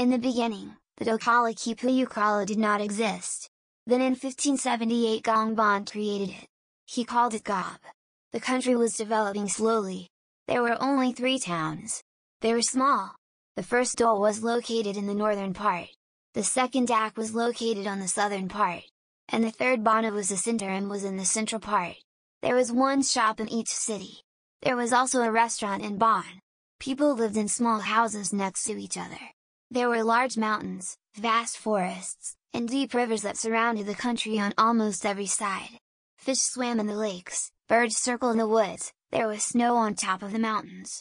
In the beginning, the Dokala Kipuyukala did not exist. Then in 1578 Gongbon created it. He called it Gob. The country was developing slowly. There were only three towns. They were small. The first Dole was located in the northern part. The second Dak was located on the southern part. And the third Bana was the center and was in the central part. There was one shop in each city. There was also a restaurant in Bon. People lived in small houses next to each other. There were large mountains, vast forests, and deep rivers that surrounded the country on almost every side. Fish swam in the lakes, birds circled in the woods, there was snow on top of the mountains.